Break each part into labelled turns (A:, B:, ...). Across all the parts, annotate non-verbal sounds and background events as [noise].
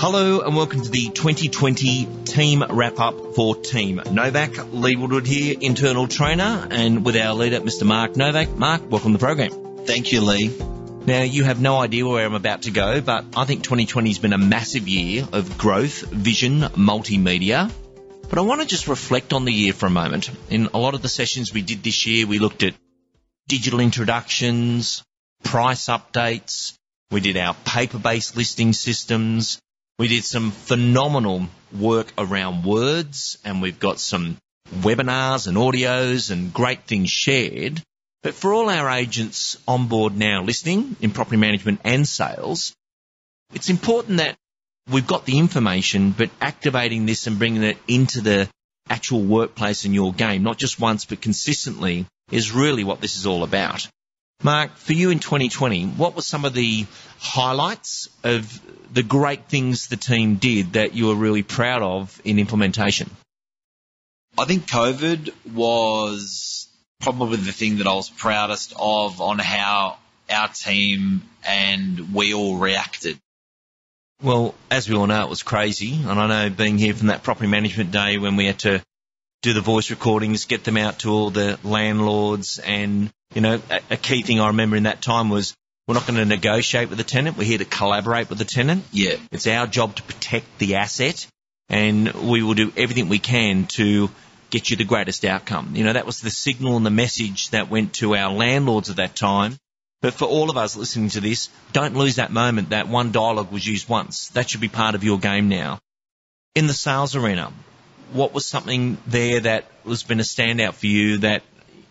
A: Hello and welcome to the 2020 team wrap up for Team Novak. Lee Woodward here, internal trainer, and with our leader, Mr. Mark Novak. Mark, welcome to the program.
B: Thank you, Lee.
A: Now, you have no idea where I'm about to go, but I think 2020 has been a massive year of growth, vision, multimedia. But I want to just reflect on the year for a moment. In a lot of the sessions we did this year, we looked at digital introductions, price updates, we did our paper-based listing systems, we did some phenomenal work around words and we've got some webinars and audios and great things shared. But for all our agents on board now listening in property management and sales, it's important that we've got the information, but activating this and bringing it into the actual workplace in your game, not just once, but consistently is really what this is all about. Mark, for you in 2020, what were some of the highlights of the great things the team did that you were really proud of in implementation?
B: I think COVID was probably the thing that I was proudest of on how our team and we all reacted.
A: Well, as we all know, it was crazy. And I know being here from that property management day when we had to do the voice recordings, get them out to all the landlords and you know, a, a key thing I remember in that time was we're not going to negotiate with the tenant. We're here to collaborate with the tenant.
B: Yeah.
A: It's our job to protect the asset and we will do everything we can to get you the greatest outcome. You know, that was the signal and the message that went to our landlords at that time. But for all of us listening to this, don't lose that moment that one dialogue was used once. That should be part of your game now. In the sales arena, what was something there that was been a standout for you that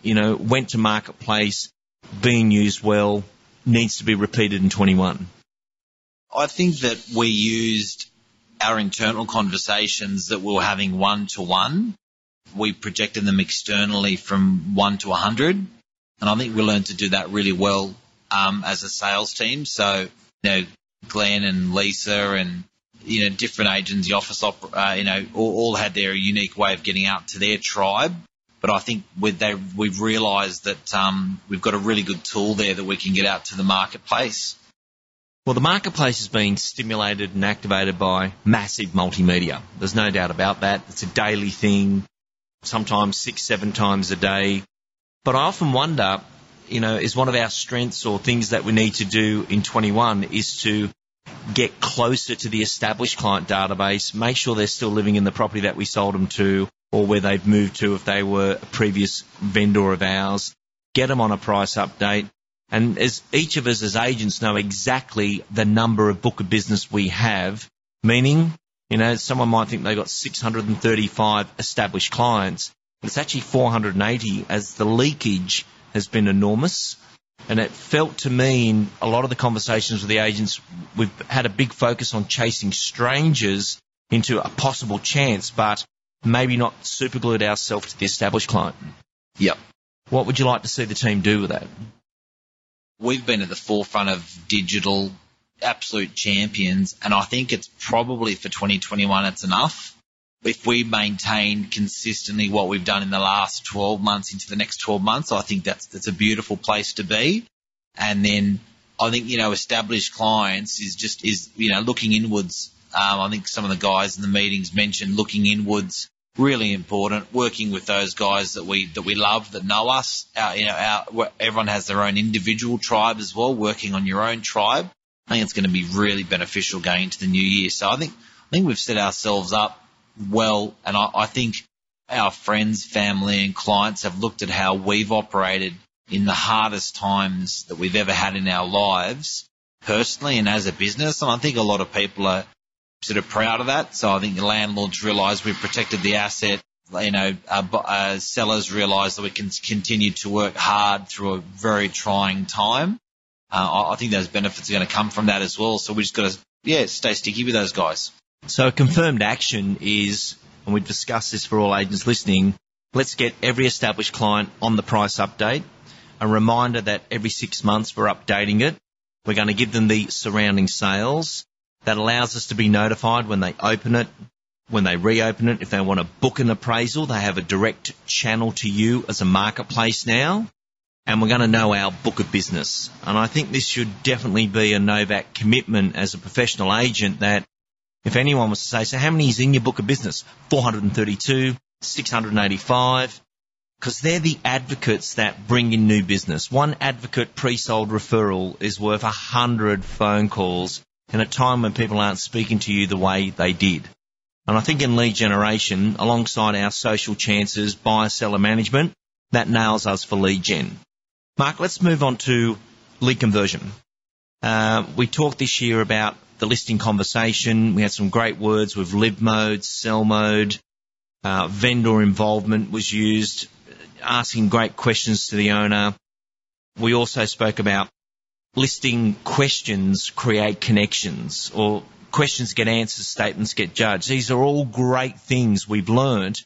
A: you know, went to marketplace, being used well, needs to be repeated in 21?
B: I think that we used our internal conversations that we were having one to one. We projected them externally from one to hundred. And I think we learned to do that really well, um, as a sales team. So, you know, Glenn and Lisa and, you know, different agents, the office, op- uh, you know, all, all had their unique way of getting out to their tribe. But I think they, we've realised that um, we've got a really good tool there that we can get out to the marketplace.
A: Well, the marketplace has been stimulated and activated by massive multimedia. There's no doubt about that. It's a daily thing, sometimes six, seven times a day. But I often wonder, you know, is one of our strengths or things that we need to do in 21 is to get closer to the established client database, make sure they're still living in the property that we sold them to, or where they've moved to if they were a previous vendor of ours, get them on a price update. And as each of us as agents know exactly the number of book of business we have, meaning, you know, someone might think they've got 635 established clients, it's actually 480 as the leakage has been enormous. And it felt to me in a lot of the conversations with the agents, we've had a big focus on chasing strangers into a possible chance, but maybe not superglued ourselves to the established client.
B: Yep.
A: What would you like to see the team do with that?
B: We've been at the forefront of digital absolute champions, and I think it's probably for 2021 it's enough. If we maintain consistently what we've done in the last 12 months into the next 12 months, I think that's that's a beautiful place to be. And then I think you know established clients is just is you know looking inwards um, I think some of the guys in the meetings mentioned looking inwards, really important. Working with those guys that we that we love, that know us. Our, you know, our, everyone has their own individual tribe as well. Working on your own tribe, I think it's going to be really beneficial going into the new year. So I think I think we've set ourselves up well, and I, I think our friends, family, and clients have looked at how we've operated in the hardest times that we've ever had in our lives personally and as a business. And I think a lot of people are sort of proud of that. So I think landlords realise we've protected the asset. You know, uh, uh, sellers realise that we can continue to work hard through a very trying time. Uh, I think those benefits are going to come from that as well. So we just got to, yeah, stay sticky with those guys.
A: So a confirmed action is, and we've discussed this for all agents listening, let's get every established client on the price update. A reminder that every six months we're updating it. We're going to give them the surrounding sales that allows us to be notified when they open it, when they reopen it. If they want to book an appraisal, they have a direct channel to you as a marketplace now. And we're going to know our book of business. And I think this should definitely be a Novak commitment as a professional agent that If anyone was to say, so how many is in your book of business? 432, 685. Because they're the advocates that bring in new business. One advocate pre-sold referral is worth a hundred phone calls in a time when people aren't speaking to you the way they did. And I think in lead generation, alongside our social chances, buyer seller management, that nails us for lead gen. Mark, let's move on to lead conversion. Uh, we talked this year about the listing conversation. We had some great words with live mode, sell mode, uh, vendor involvement was used, asking great questions to the owner. We also spoke about listing questions create connections or questions get answers, statements get judged. These are all great things we've learned,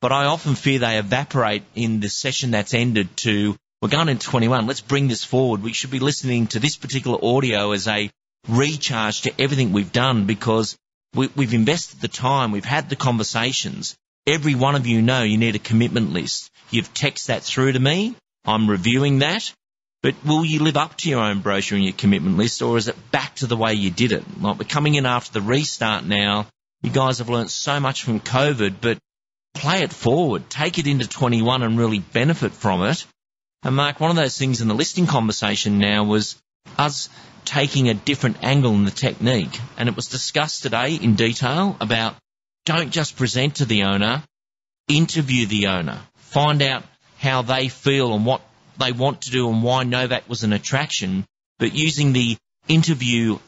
A: but I often fear they evaporate in the session that's ended to we're going into 21. Let's bring this forward. We should be listening to this particular audio as a recharge to everything we've done because we, we've invested the time. We've had the conversations. Every one of you know you need a commitment list. You've texted that through to me. I'm reviewing that. But will you live up to your own brochure and your commitment list or is it back to the way you did it? Like we're coming in after the restart now. You guys have learnt so much from COVID, but play it forward. Take it into 21 and really benefit from it. And Mark, one of those things in the listing conversation now was us taking a different angle in the technique. And it was discussed today in detail about don't just present to the owner, interview the owner, find out how they feel and what they want to do and why Novak was an attraction, but using the interview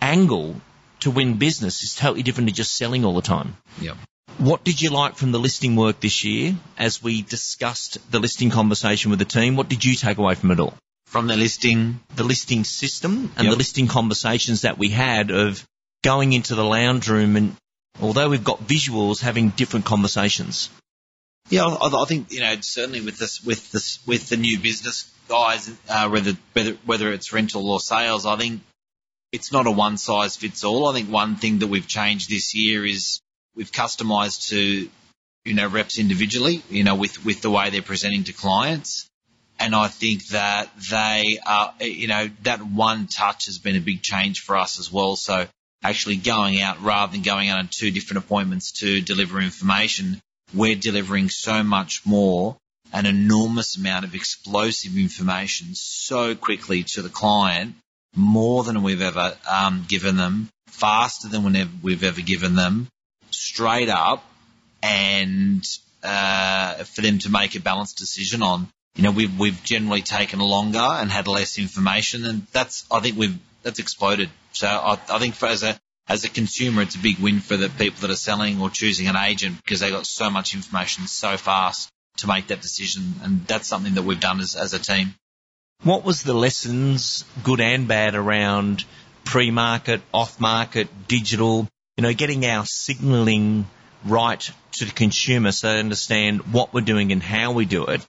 A: angle to win business is totally different to just selling all the time.
B: Yep.
A: What did you like from the listing work this year as we discussed the listing conversation with the team? What did you take away from it all?
B: From the listing?
A: The listing system and
B: yep.
A: the listing conversations that we had of going into the lounge room and although we've got visuals, having different conversations.
B: Yeah, I, I think you know certainly with this with this with the new business guys, uh, whether whether whether it's rental or sales, I think it's not a one size fits all. I think one thing that we've changed this year is we've customized to, you know, reps individually, you know, with, with the way they're presenting to clients. And I think that they are, you know, that one touch has been a big change for us as well. So actually going out rather than going out on two different appointments to deliver information, we're delivering so much more, an enormous amount of explosive information so quickly to the client, more than we've ever um, given them, faster than we've ever given them, straight up and uh, for them to make a balanced decision on. You know, we've we've generally taken longer and had less information, and that's I think we've that's exploded. So I, I think for, as a as a consumer, it's a big win for the people that are selling or choosing an agent because they got so much information so fast to make that decision, and that's something that we've done as as a team.
A: What was the lessons, good and bad, around pre-market, off-market, digital? you know, getting our signaling right to the consumer so they understand what we're doing and how we do it.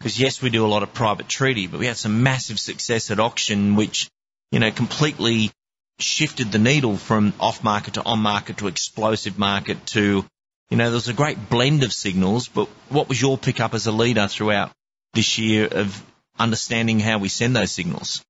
A: Because yes, we do a lot of private treaty, but we had some massive success at auction, which, you know, completely shifted the needle from off market to on market to explosive market to, you know, there was a great blend of signals, but what was your pickup as a leader throughout this year of understanding how we send those signals?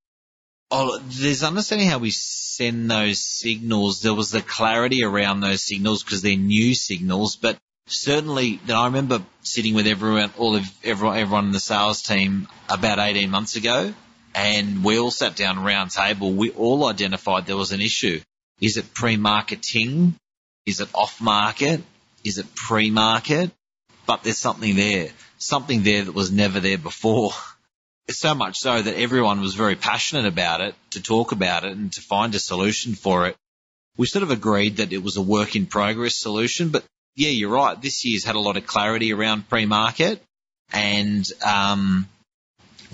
B: Oh, there's understanding how we send those signals. There was the clarity around those signals because they're new signals, but certainly I remember sitting with everyone, all of everyone, everyone in the sales team about 18 months ago and we all sat down around table. We all identified there was an issue. Is it pre-marketing? Is it off-market? Is it pre-market? But there's something there, something there that was never there before. [laughs] so much so that everyone was very passionate about it to talk about it and to find a solution for it. We sort of agreed that it was a work in progress solution, but yeah, you're right. This year's had a lot of clarity around pre-market and, um,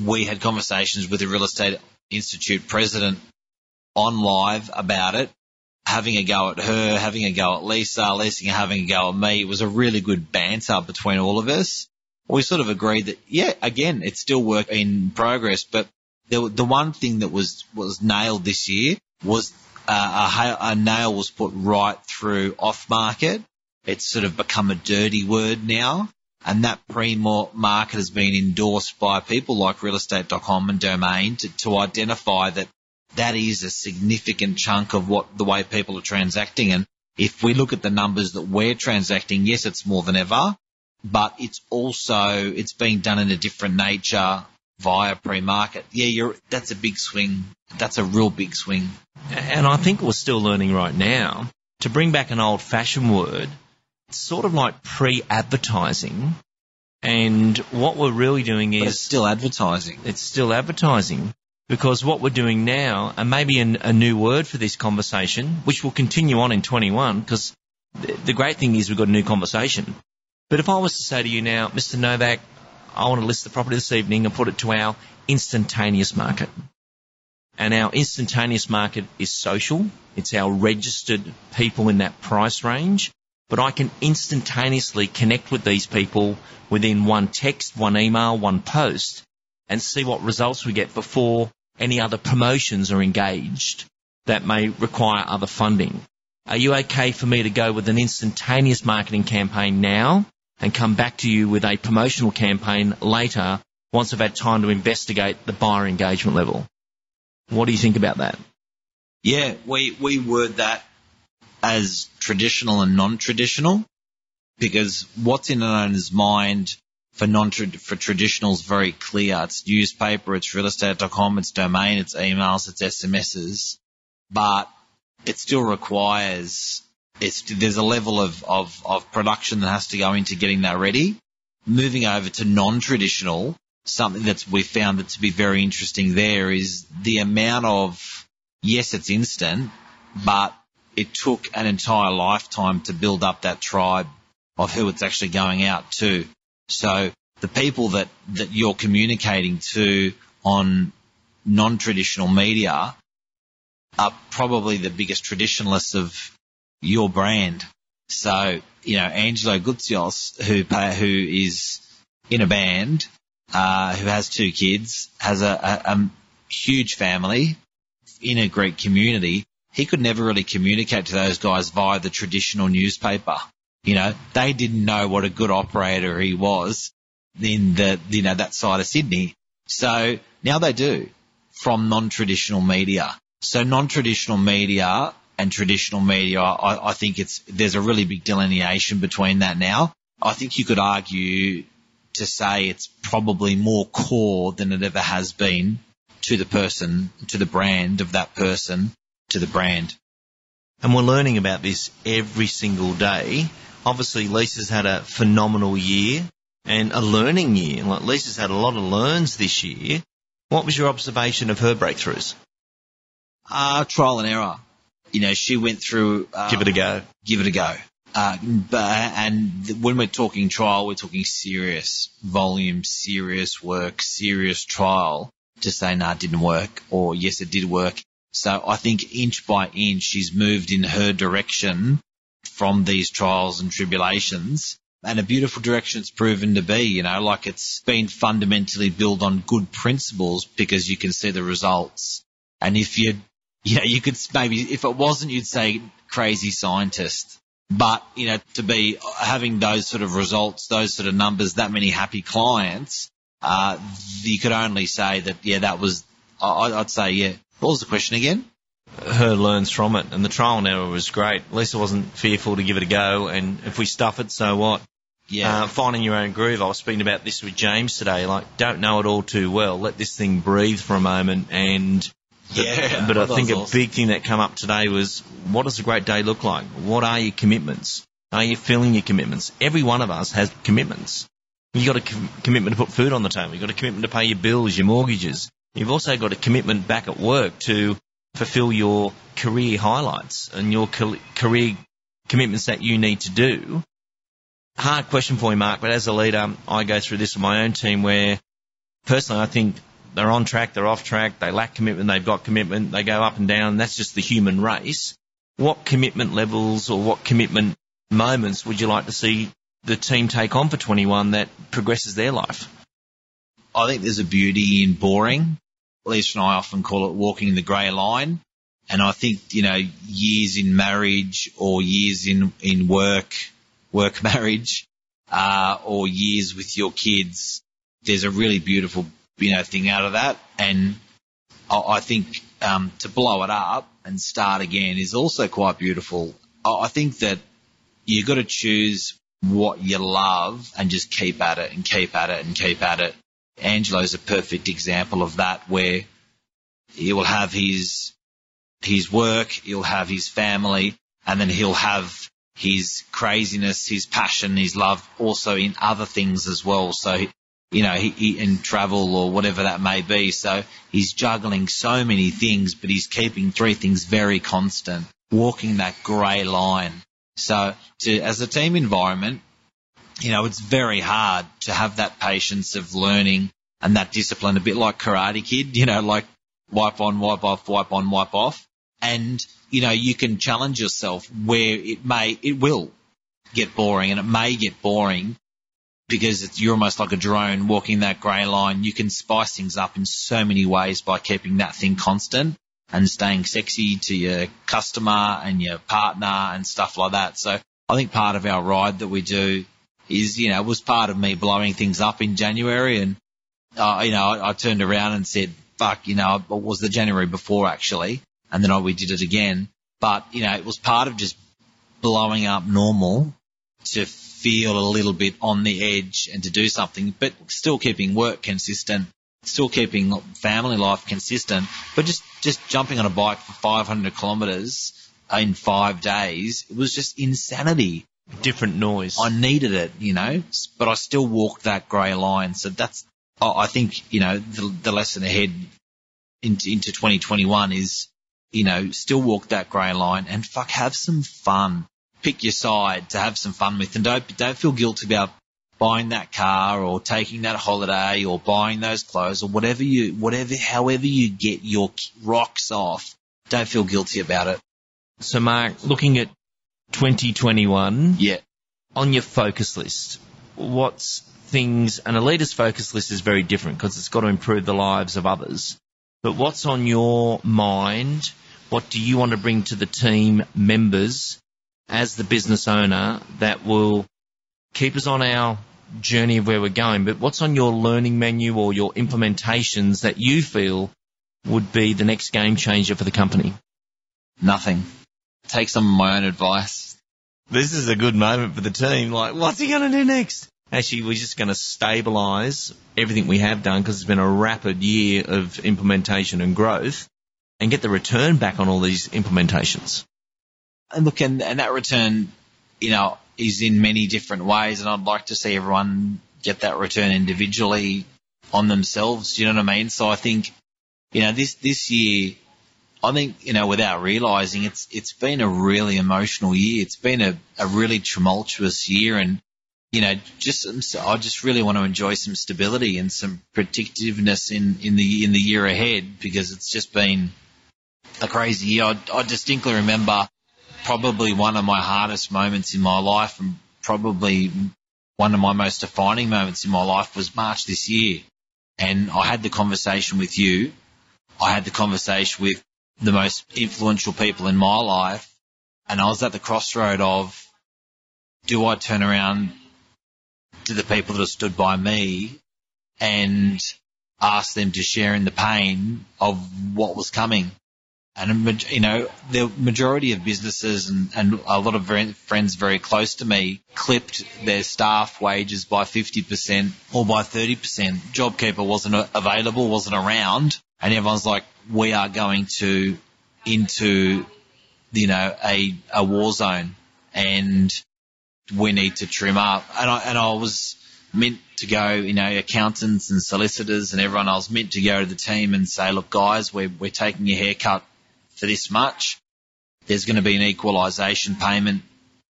B: we had conversations with the real estate institute president on live about it, having a go at her, having a go at Lisa, Lisa having a go at me. It was a really good banter between all of us we sort of agreed that, yeah, again, it's still work in progress, but the, the one thing that was, was nailed this year was uh, a, a nail was put right through off market. It's sort of become a dirty word now. And that pre-market has been endorsed by people like realestate.com and Domain to, to identify that that is a significant chunk of what the way people are transacting. And if we look at the numbers that we're transacting, yes, it's more than ever, but it's also, it's being done in a different nature via pre-market. Yeah, you're, that's a big swing. That's a real big swing.
A: And I think we're still learning right now to bring back an old fashioned word, it's sort of like pre-advertising. And what we're really doing
B: But
A: is
B: it's still advertising.
A: it's still advertising because what we're doing now, and maybe an, a new word for this conversation, which will continue on in 21, because the, the great thing is we've got a new conversation. But if I was to say to you now, Mr. Novak, I want to list the property this evening and put it to our instantaneous market. And our instantaneous market is social. It's our registered people in that price range. But I can instantaneously connect with these people within one text, one email, one post and see what results we get before any other promotions are engaged that may require other funding. Are you okay for me to go with an instantaneous marketing campaign now and come back to you with a promotional campaign later once I've had time to investigate the buyer engagement level? What do you think about that?
B: Yeah, we, we word that as traditional and non-traditional because what's in an owner's mind for non for traditional is very clear. It's newspaper, it's realestate.com, it's domain, it's emails, it's SMSs, but it still requires it's there's a level of, of, of production that has to go into getting that ready. Moving over to non-traditional, something that's we found that to be very interesting there is the amount of yes, it's instant, but it took an entire lifetime to build up that tribe of who it's actually going out to. So the people that, that you're communicating to on non-traditional media are probably the biggest traditionalists of your brand. So, you know, Angelo Gutzios, who, who is in a band, uh, who has two kids, has a, a, a huge family in a Greek community, he could never really communicate to those guys via the traditional newspaper. You know, they didn't know what a good operator he was in the, you know, that side of Sydney. So now they do from non-traditional media. So non-traditional media and traditional media, I, I think it's, there's a really big delineation between that now. I think you could argue to say it's probably more core than it ever has been to the person, to the brand of that person, to the brand.
A: And we're learning about this every single day. Obviously, Lisa's had a phenomenal year and a learning year. Like Lisa's had a lot of learns this year. What was your observation of her breakthroughs?
B: Uh, trial and error. You know, she went through. Uh,
A: Give it a go.
B: Give it a go. Uh, but, and when we're talking trial, we're talking serious volume, serious work, serious trial to say, no, nah, it didn't work, or yes, it did work. So I think inch by inch, she's moved in her direction from these trials and tribulations and a beautiful direction it's proven to be, you know, like it's been fundamentally built on good principles because you can see the results. And if you, you know, you could maybe, if it wasn't, you'd say crazy scientist. But, you know, to be having those sort of results, those sort of numbers, that many happy clients, uh, you could only say that, yeah, that was, I'd say, yeah. What was the question again?
A: her learns from it, and the trial and error was great. Lisa wasn't fearful to give it a go, and if we stuff it, so what?
B: Yeah.
A: Uh, finding your own groove. I was speaking about this with James today. Like, don't know it all too well. Let this thing breathe for a moment. And
B: yeah,
A: but I think a
B: awesome.
A: big thing that came up today was what does a great day look like? What are your commitments? Are you filling your commitments? Every one of us has commitments. You've got a com- commitment to put food on the table. You've got a commitment to pay your bills, your mortgages. You've also got a commitment back at work to fulfill your career highlights and your career commitments that you need to do. Hard question for you, Mark, but as a leader, I go through this with my own team where personally I think they're on track, they're off track, they lack commitment, they've got commitment, they go up and down, that's just the human race. What commitment levels or what commitment moments would you like to see the team take on for 21 that progresses their life?
B: I think there's a beauty in boring. Lisa and I often call it walking the grey line. And I think, you know, years in marriage or years in, in work, work [laughs] marriage, uh, or years with your kids, there's a really beautiful, you know, thing out of that. And I, I think, um, to blow it up and start again is also quite beautiful. I think that you've got to choose what you love and just keep at it and keep at it and keep at it. Angelo's a perfect example of that where he will have his, his work, he'll have his family, and then he'll have his craziness, his passion, his love also in other things as well. So, you know, he, he, in travel or whatever that may be. So he's juggling so many things, but he's keeping three things very constant, walking that grey line. So to, as a team environment, you know, it's very hard to have that patience of learning and that discipline, a bit like Karate Kid, you know, like wipe on, wipe off, wipe on, wipe off. And, you know, you can challenge yourself where it may, it will get boring and it may get boring because you're almost like a drone walking that grey line. You can spice things up in so many ways by keeping that thing constant and staying sexy to your customer and your partner and stuff like that. So I think part of our ride that we do is, you know, was part of me blowing things up in January and, uh, you know, I, I turned around and said, fuck, you know, it was the January before actually. And then I, we did it again. But, you know, it was part of just blowing up normal to feel a little bit on the edge and to do something, but still keeping work consistent, still keeping family life consistent, but just, just jumping on a bike for 500 kilometers in five days, it was just insanity.
A: Different noise.
B: I needed it, you know, but I still walked that grey line. So that's, I think, you know, the, the lesson ahead into, into 2021 is, you know, still walk that grey line and fuck, have some fun. Pick your side to have some fun with and don't, don't feel guilty about buying that car or taking that holiday or buying those clothes or whatever you, whatever, however you get your rocks off. Don't feel guilty about it.
A: So Mark, looking at 2021.
B: Yeah.
A: On your focus list, what's things, and a leader's focus list is very different because it's got to improve the lives of others. But what's on your mind? What do you want to bring to the team members as the business owner that will keep us on our journey of where we're going? But what's on your learning menu or your implementations that you feel would be the next game changer for the company?
B: Nothing. Take some of my own advice.
A: This is a good moment for the team. Like, what's he going to do next? Actually, we're just going to stabilise everything we have done because it's been a rapid year of implementation and growth and get the return back on all these implementations.
B: And look, and, and that return, you know, is in many different ways. And I'd like to see everyone get that return individually on themselves. You know what I mean? So I think, you know, this, this year, I think, you know, without realizing it's, it's been a really emotional year. It's been a, a really tumultuous year and, you know, just I just really want to enjoy some stability and some predictiveness in in the in the year ahead because it's just been a crazy year. I, I distinctly remember probably one of my hardest moments in my life and probably one of my most defining moments in my life was March this year. And I had the conversation with you. I had the conversation with the most influential people in my life. And I was at the crossroad of, do I turn around to the people that have stood by me and ask them to share in the pain of what was coming. And, you know, the majority of businesses and, and a lot of friends very close to me clipped their staff wages by 50% or by 30%. JobKeeper wasn't available, wasn't around. And everyone's like, we are going to into, you know, a, a war zone and we need to trim up. And I, and I was meant to go, you know, accountants and solicitors and everyone, I was meant to go to the team and say, look, guys, we're, we're taking a haircut for this much. There's going to be an equalisation payment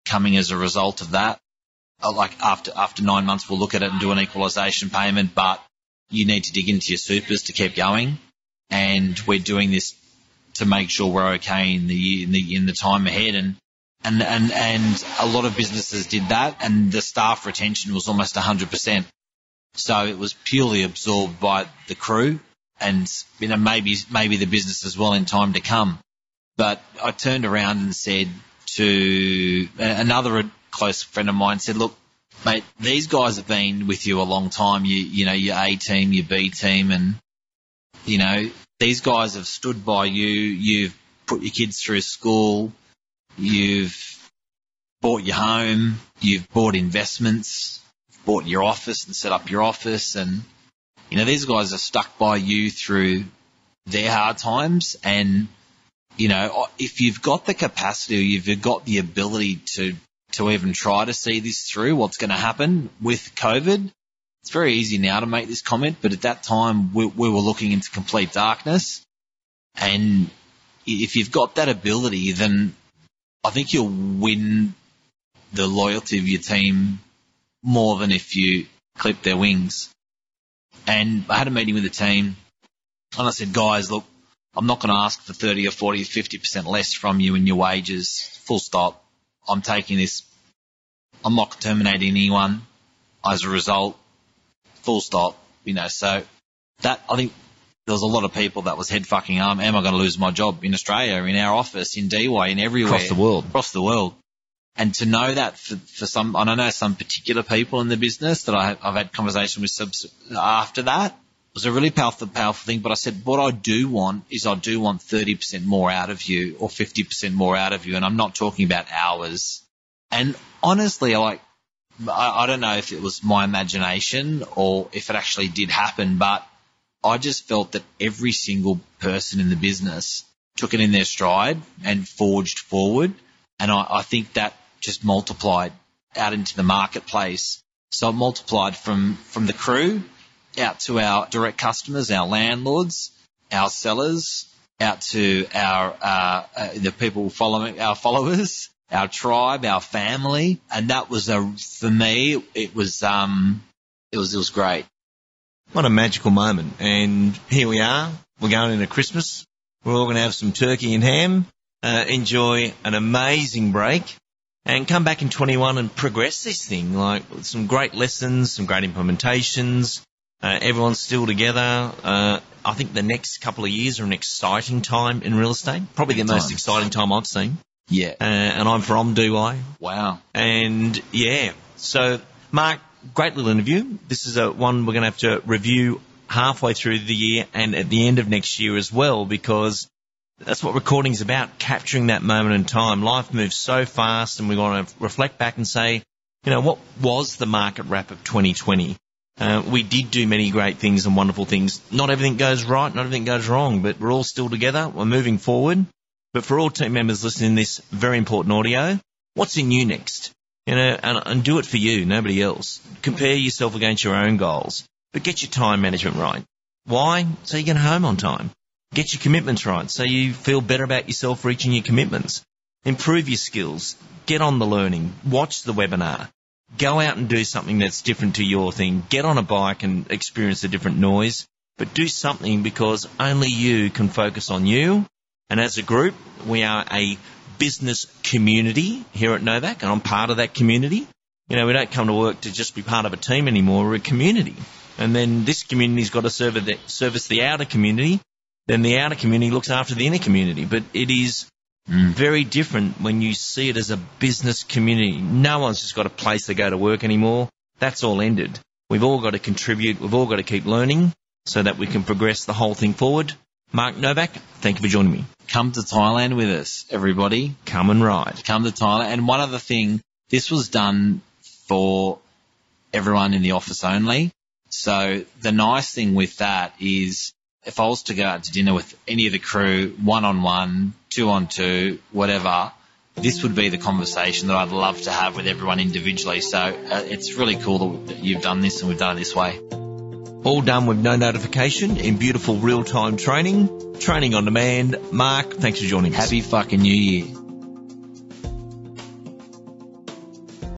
B: coming as a result of that. Uh, like after, after nine months, we'll look at it and do an equalisation payment, but you need to dig into your supers to keep going. And we're doing this to make sure we're okay in the, in the, in the time ahead. And and, and, and a lot of businesses did that and the staff retention was almost 100%. So it was purely absorbed by the crew and, you know, maybe, maybe the business as well in time to come. But I turned around and said to another close friend of mine said, look, mate, these guys have been with you a long time. You, you know, your A team, your B team and, you know, these guys have stood by you. You've put your kids through school. You've bought your home, you've bought investments, bought your office and set up your office. And, you know, these guys are stuck by you through their hard times. And, you know, if you've got the capacity or you've got the ability to, to even try to see this through, what's going to happen with COVID, it's very easy now to make this comment, but at that time we, we were looking into complete darkness. And if you've got that ability, then I think you'll win the loyalty of your team more than if you clip their wings. And I had a meeting with the team and I said, guys, look, I'm not going to ask for 30 or 40 or 50% less from you in your wages. Full stop. I'm taking this. I'm not terminating anyone as a result. Full stop. You know, so that, I think there was a lot of people that was head fucking arm. Am I going to lose my job in Australia, in our office, in DY, in everywhere?
A: Across the world.
B: Across the world. And to know that for, for some, I know some particular people in the business that I have, I've had conversation with subs after that was a really powerful, powerful thing. But I said, what I do want is I do want 30% more out of you or 50% more out of you. And I'm not talking about hours. And honestly, I like, I, I don't know if it was my imagination or if it actually did happen, but I just felt that every single person in the business took it in their stride and forged forward. And I, I think that just multiplied out into the marketplace. So it multiplied from, from the crew out to our direct customers, our landlords, our sellers, out to our, uh, uh, the people following our followers, our tribe, our family. And that was a, for me, it was, um, it was, it was great.
A: What a magical moment. And here we are. We're going into Christmas. We're all going to have some turkey and ham, uh, enjoy an amazing break and come back in 21 and progress this thing. Like some great lessons, some great implementations. Uh, everyone's still together. Uh, I think the next couple of years are an exciting time in real estate. Probably the most exciting time I've seen.
B: Yeah.
A: Uh, and I'm from DY.
B: Wow.
A: And yeah, so Mark, great little interview. This is a one we're going to have to review halfway through the year and at the end of next year as well because that's what recording is about, capturing that moment in time. Life moves so fast and we want to reflect back and say, you know, what was the market wrap of 2020? Uh, we did do many great things and wonderful things. Not everything goes right, not everything goes wrong, but we're all still together. We're moving forward. But for all team members listening to this very important audio, what's in you next? You know, and, and do it for you, nobody else. Compare yourself against your own goals, but get your time management right. Why? So you get home on time. Get your commitments right so you feel better about yourself reaching your commitments. Improve your skills. Get on the learning. Watch the webinar. Go out and do something that's different to your thing. Get on a bike and experience a different noise, but do something because only you can focus on you. And as a group, we are a business community here at Novak, and I'm part of that community. You know, we don't come to work to just be part of a team anymore. We're a community. And then this community's got to service the outer community. Then the outer community looks after the inner community. But it is Mm. Very different when you see it as a business community. No one's just got a place to go to work anymore. That's all ended. We've all got to contribute. We've all got to keep learning so that we can progress the whole thing forward. Mark Novak, thank you for joining me.
B: Come to Thailand with us, everybody.
A: Come and ride.
B: Come to Thailand. And one other thing, this was done for everyone in the office only. So the nice thing with that is if I was to go out to dinner with any of the crew, one on one, two on two, whatever, this would be the conversation that I'd love to have with everyone individually. So uh, it's really cool that you've done this and we've done it this way.
A: All done with no notification in beautiful real time training, training on demand. Mark, thanks for joining us.
B: Happy fucking New Year.